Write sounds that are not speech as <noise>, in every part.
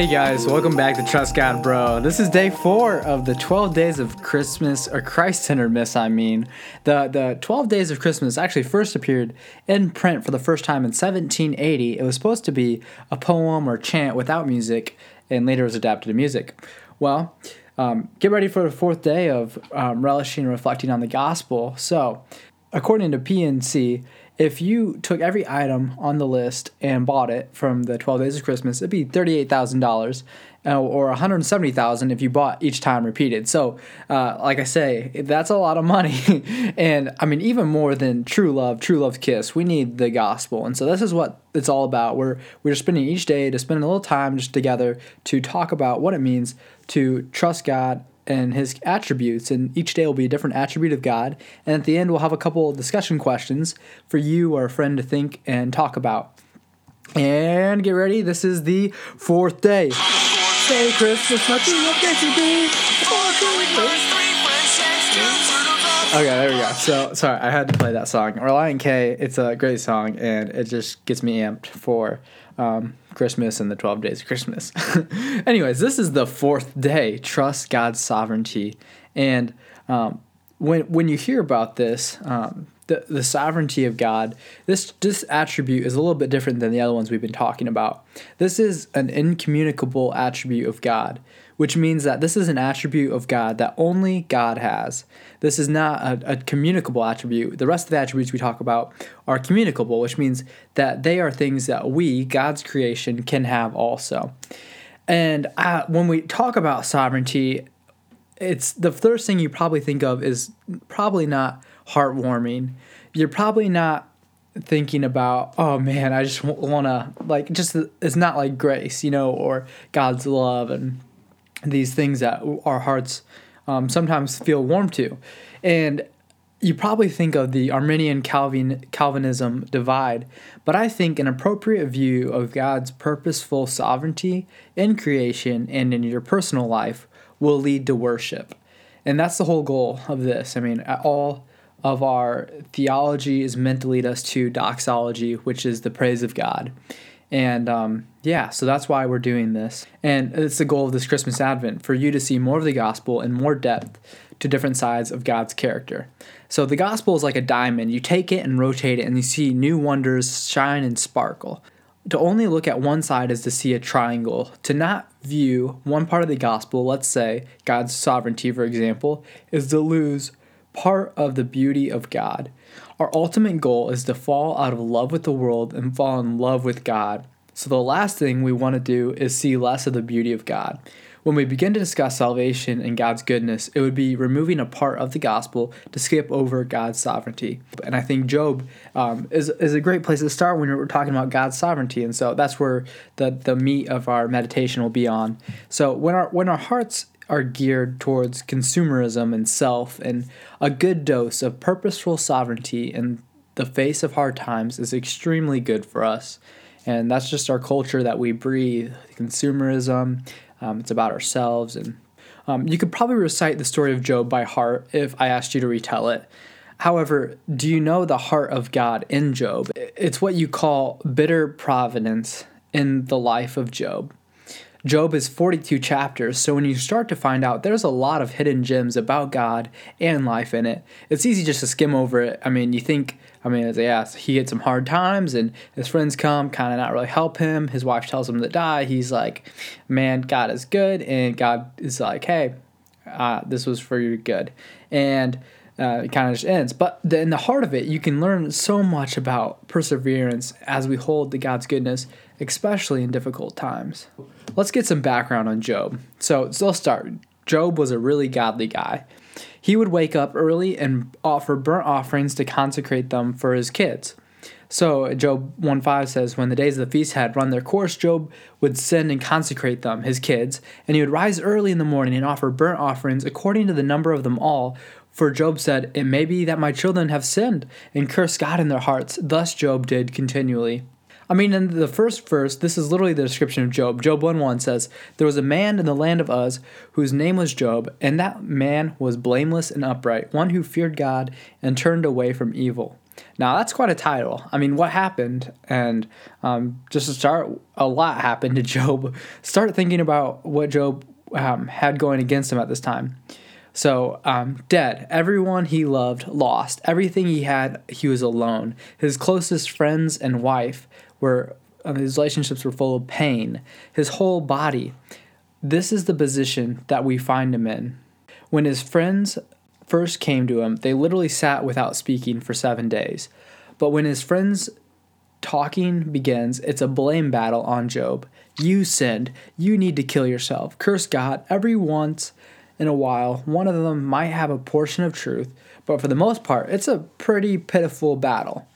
Hey guys, welcome back to Trust God Bro. This is day four of the 12 days of Christmas, or Christ Centered Miss, I mean. The, the 12 days of Christmas actually first appeared in print for the first time in 1780. It was supposed to be a poem or chant without music, and later was adapted to music. Well, um, get ready for the fourth day of um, relishing and reflecting on the gospel. So, according to PNC, if you took every item on the list and bought it from the 12 days of Christmas, it'd be $38,000 uh, or 170,000 if you bought each time repeated. So, uh, like I say, that's a lot of money. <laughs> and I mean, even more than true love, true love's kiss, we need the gospel. And so this is what it's all about. We're, we're spending each day to spend a little time just together to talk about what it means to trust God and his attributes, and each day will be a different attribute of God. And at the end, we'll have a couple discussion questions for you or a friend to think and talk about. And get ready, this is the fourth day. Say Christmas, nothing Okay, there we go. So sorry, I had to play that song. Relient K, it's a great song, and it just gets me amped for um, Christmas and the 12 days of Christmas. <laughs> Anyways, this is the fourth day. Trust God's sovereignty. And um, when, when you hear about this, um, the, the sovereignty of God, this, this attribute is a little bit different than the other ones we've been talking about. This is an incommunicable attribute of God which means that this is an attribute of God that only God has. This is not a, a, communicable attribute. The rest of the attributes we talk about are communicable, which means that they are things that we, God's creation, can have also. And uh, when we talk about sovereignty, it's the first thing you probably think of is probably not heartwarming. You're probably not thinking about oh man i just want to like just it's not like grace you know or god's love and these things that our hearts um, sometimes feel warm to. And you probably think of the Arminian Calvin Calvinism divide, but I think an appropriate view of God's purposeful sovereignty in creation and in your personal life will lead to worship. And that's the whole goal of this. I mean, all of our theology is meant to lead us to doxology, which is the praise of God. And um, yeah, so that's why we're doing this. And it's the goal of this Christmas Advent for you to see more of the gospel in more depth to different sides of God's character. So the gospel is like a diamond. You take it and rotate it, and you see new wonders shine and sparkle. To only look at one side is to see a triangle. To not view one part of the gospel, let's say God's sovereignty, for example, is to lose part of the beauty of God. Our ultimate goal is to fall out of love with the world and fall in love with God. So, the last thing we want to do is see less of the beauty of God. When we begin to discuss salvation and God's goodness, it would be removing a part of the gospel to skip over God's sovereignty. And I think Job um, is, is a great place to start when we're talking about God's sovereignty. And so that's where the, the meat of our meditation will be on. So when our when our hearts are geared towards consumerism and self, and a good dose of purposeful sovereignty in the face of hard times is extremely good for us. And that's just our culture that we breathe consumerism, um, it's about ourselves. And um, you could probably recite the story of Job by heart if I asked you to retell it. However, do you know the heart of God in Job? It's what you call bitter providence in the life of Job. Job is 42 chapters, so when you start to find out there's a lot of hidden gems about God and life in it, it's easy just to skim over it. I mean, you think, I mean, yeah, he had some hard times and his friends come, kind of not really help him. His wife tells him to die. He's like, man, God is good. And God is like, hey, uh, this was for your good. And uh, it kind of just ends. But the, in the heart of it, you can learn so much about perseverance as we hold to God's goodness, especially in difficult times. Let's get some background on Job. So, so let's start. Job was a really godly guy. He would wake up early and offer burnt offerings to consecrate them for his kids. So Job 1:5 says, When the days of the feast had run their course, Job would send and consecrate them, his kids, and he would rise early in the morning and offer burnt offerings according to the number of them all. For Job said, It may be that my children have sinned and cursed God in their hearts. Thus Job did continually. I mean, in the first verse, this is literally the description of Job. Job 1 1 says, There was a man in the land of Uz whose name was Job, and that man was blameless and upright, one who feared God and turned away from evil. Now, that's quite a title. I mean, what happened? And um, just to start, a lot happened to <laughs> Job. Start thinking about what Job um, had going against him at this time. So, um, dead. Everyone he loved lost. Everything he had, he was alone. His closest friends and wife were, uh, his relationships were full of pain. His whole body. This is the position that we find him in. When his friends first came to him, they literally sat without speaking for seven days. But when his friends talking begins, it's a blame battle on Job. You sinned. You need to kill yourself. Curse God. Every once in a while, one of them might have a portion of truth, but for the most part, it's a pretty pitiful battle.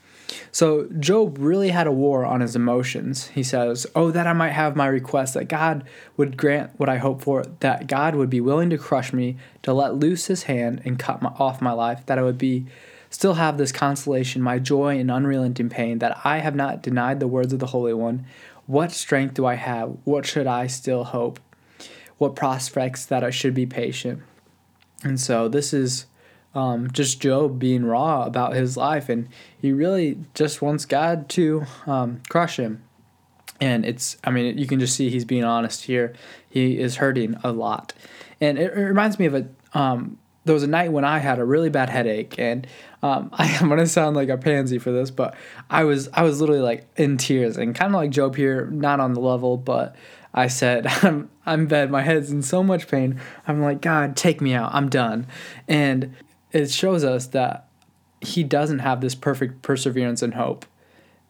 So Job really had a war on his emotions. He says, Oh, that I might have my request, that God would grant what I hope for, that God would be willing to crush me, to let loose his hand and cut my, off my life, that I would be still have this consolation, my joy in unrelenting pain, that I have not denied the words of the Holy One. What strength do I have? What should I still hope? What prospects that I should be patient? And so this is um, just Job being raw about his life, and he really just wants God to um, crush him. And it's, I mean, you can just see he's being honest here. He is hurting a lot. And it, it reminds me of a, um, there was a night when I had a really bad headache, and um, <laughs> I, am gonna sound like a pansy for this, but I was I was literally like in tears and kind of like Job here, not on the level, but I said <laughs> I'm I'm bad, my head's in so much pain. I'm like God, take me out, I'm done, and it shows us that he doesn't have this perfect perseverance and hope.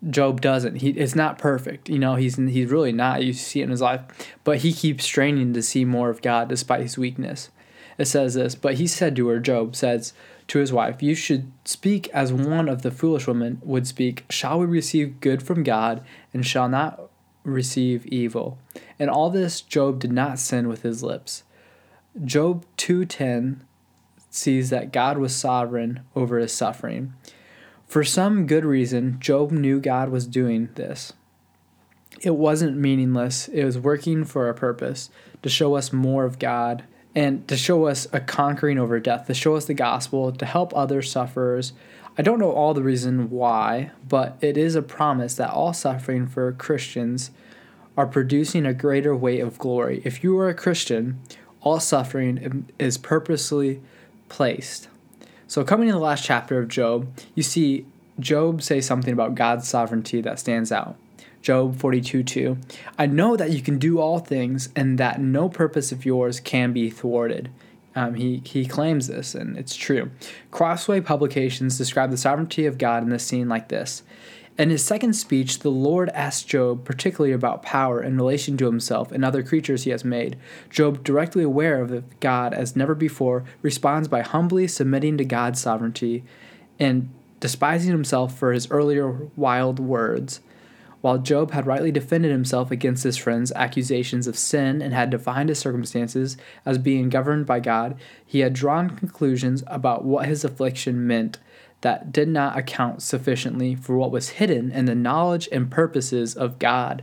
Job doesn't. He it's not perfect. You know, he's he's really not. You see it in his life, but he keeps straining to see more of God despite his weakness. It says this, but he said to her, Job says to his wife, "You should speak as one of the foolish women would speak. Shall we receive good from God and shall not receive evil?" And all this Job did not sin with his lips. Job 2:10 sees that God was sovereign over his suffering. For some good reason, Job knew God was doing this. It wasn't meaningless, it was working for a purpose to show us more of God and to show us a conquering over death, to show us the gospel, to help other sufferers. I don't know all the reason why, but it is a promise that all suffering for Christians are producing a greater weight of glory. If you are a Christian, all suffering is purposely placed. So, coming in the last chapter of Job, you see Job say something about God's sovereignty that stands out. Job 42 2. I know that you can do all things and that no purpose of yours can be thwarted. Um, he, he claims this, and it's true. Crossway Publications describe the sovereignty of God in this scene like this in his second speech, the Lord asked Job particularly about power in relation to himself and other creatures he has made. Job, directly aware of God as never before, responds by humbly submitting to God's sovereignty and despising himself for his earlier wild words. While Job had rightly defended himself against his friend's accusations of sin and had defined his circumstances as being governed by God, he had drawn conclusions about what his affliction meant that did not account sufficiently for what was hidden in the knowledge and purposes of God.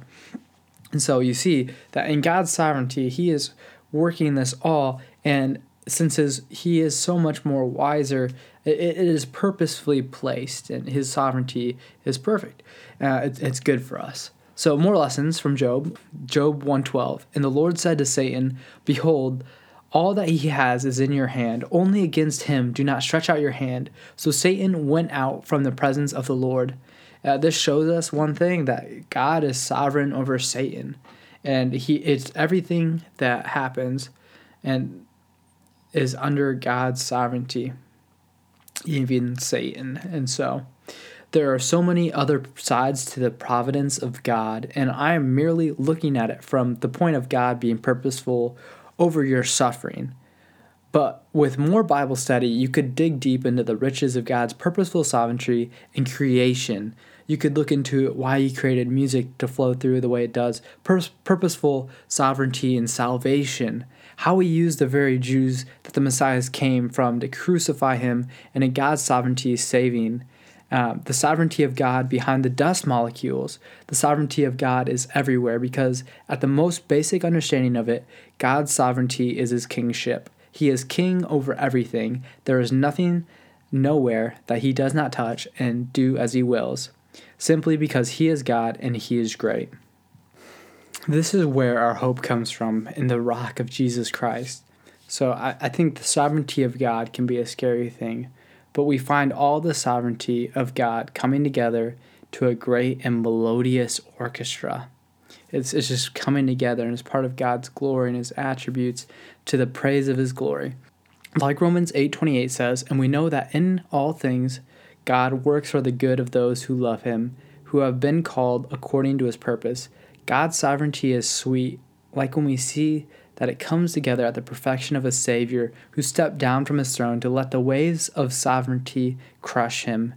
And so you see that in God's sovereignty, He is working this all, and since He is so much more wiser, it, it is purposefully placed, and His sovereignty is perfect. Uh, it, it's good for us. So more lessons from Job. Job 112. And the Lord said to Satan, Behold, all that he has is in your hand. Only against him do not stretch out your hand. So Satan went out from the presence of the Lord. Uh, this shows us one thing that God is sovereign over Satan, and he it's everything that happens, and is under God's sovereignty, even Satan. And so, there are so many other sides to the providence of God, and I am merely looking at it from the point of God being purposeful over your suffering. But with more Bible study, you could dig deep into the riches of God's purposeful sovereignty and creation. You could look into why He created music to flow through the way it does, pur- purposeful sovereignty and salvation, how He used the very Jews that the Messiah came from to crucify Him, and in God's sovereignty saving. Uh, the sovereignty of God behind the dust molecules. The sovereignty of God is everywhere because, at the most basic understanding of it, God's sovereignty is his kingship. He is king over everything. There is nothing nowhere that he does not touch and do as he wills, simply because he is God and he is great. This is where our hope comes from in the rock of Jesus Christ. So I, I think the sovereignty of God can be a scary thing, but we find all the sovereignty of God coming together to a great and melodious orchestra. It's, it's just coming together and it's part of God's glory and his attributes to the praise of his glory. Like Romans 8:28 says, and we know that in all things God works for the good of those who love him, who have been called according to his purpose. God's sovereignty is sweet, like when we see that it comes together at the perfection of a Savior who stepped down from his throne to let the waves of sovereignty crush him.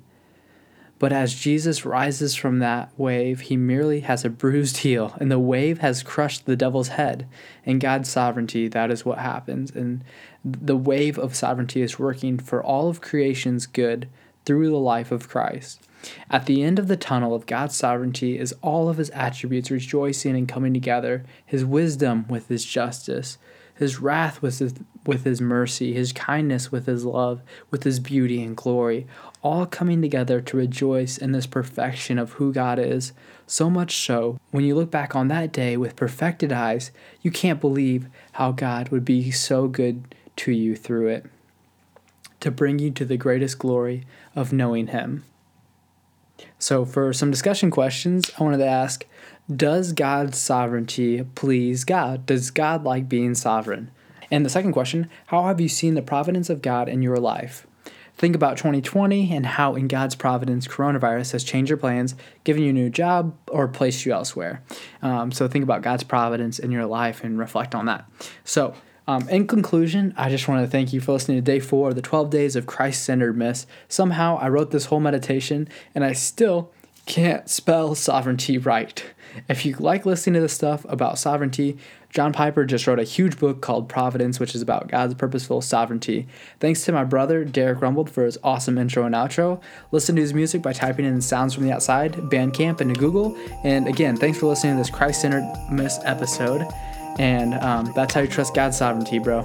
But as Jesus rises from that wave, he merely has a bruised heel, and the wave has crushed the devil's head. In God's sovereignty, that is what happens. And the wave of sovereignty is working for all of creation's good through the life of Christ. At the end of the tunnel of God's sovereignty is all of his attributes rejoicing and coming together his wisdom with his justice, his wrath with his, with his mercy, his kindness with his love, with his beauty and glory, all coming together to rejoice in this perfection of who God is. So much so, when you look back on that day with perfected eyes, you can't believe how God would be so good to you through it, to bring you to the greatest glory of knowing Him. So, for some discussion questions, I wanted to ask Does God's sovereignty please God? Does God like being sovereign? And the second question How have you seen the providence of God in your life? Think about 2020 and how, in God's providence, coronavirus has changed your plans, given you a new job, or placed you elsewhere. Um, so, think about God's providence in your life and reflect on that. So, um, in conclusion, I just want to thank you for listening to day four of the 12 days of Christ centered miss. Somehow I wrote this whole meditation and I still can't spell sovereignty right. If you like listening to this stuff about sovereignty, John Piper just wrote a huge book called Providence, which is about God's purposeful sovereignty. Thanks to my brother, Derek Rumbled, for his awesome intro and outro. Listen to his music by typing in Sounds from the Outside, Bandcamp, into Google. And again, thanks for listening to this Christ centered miss episode. And um, that's how you trust God's sovereignty, bro.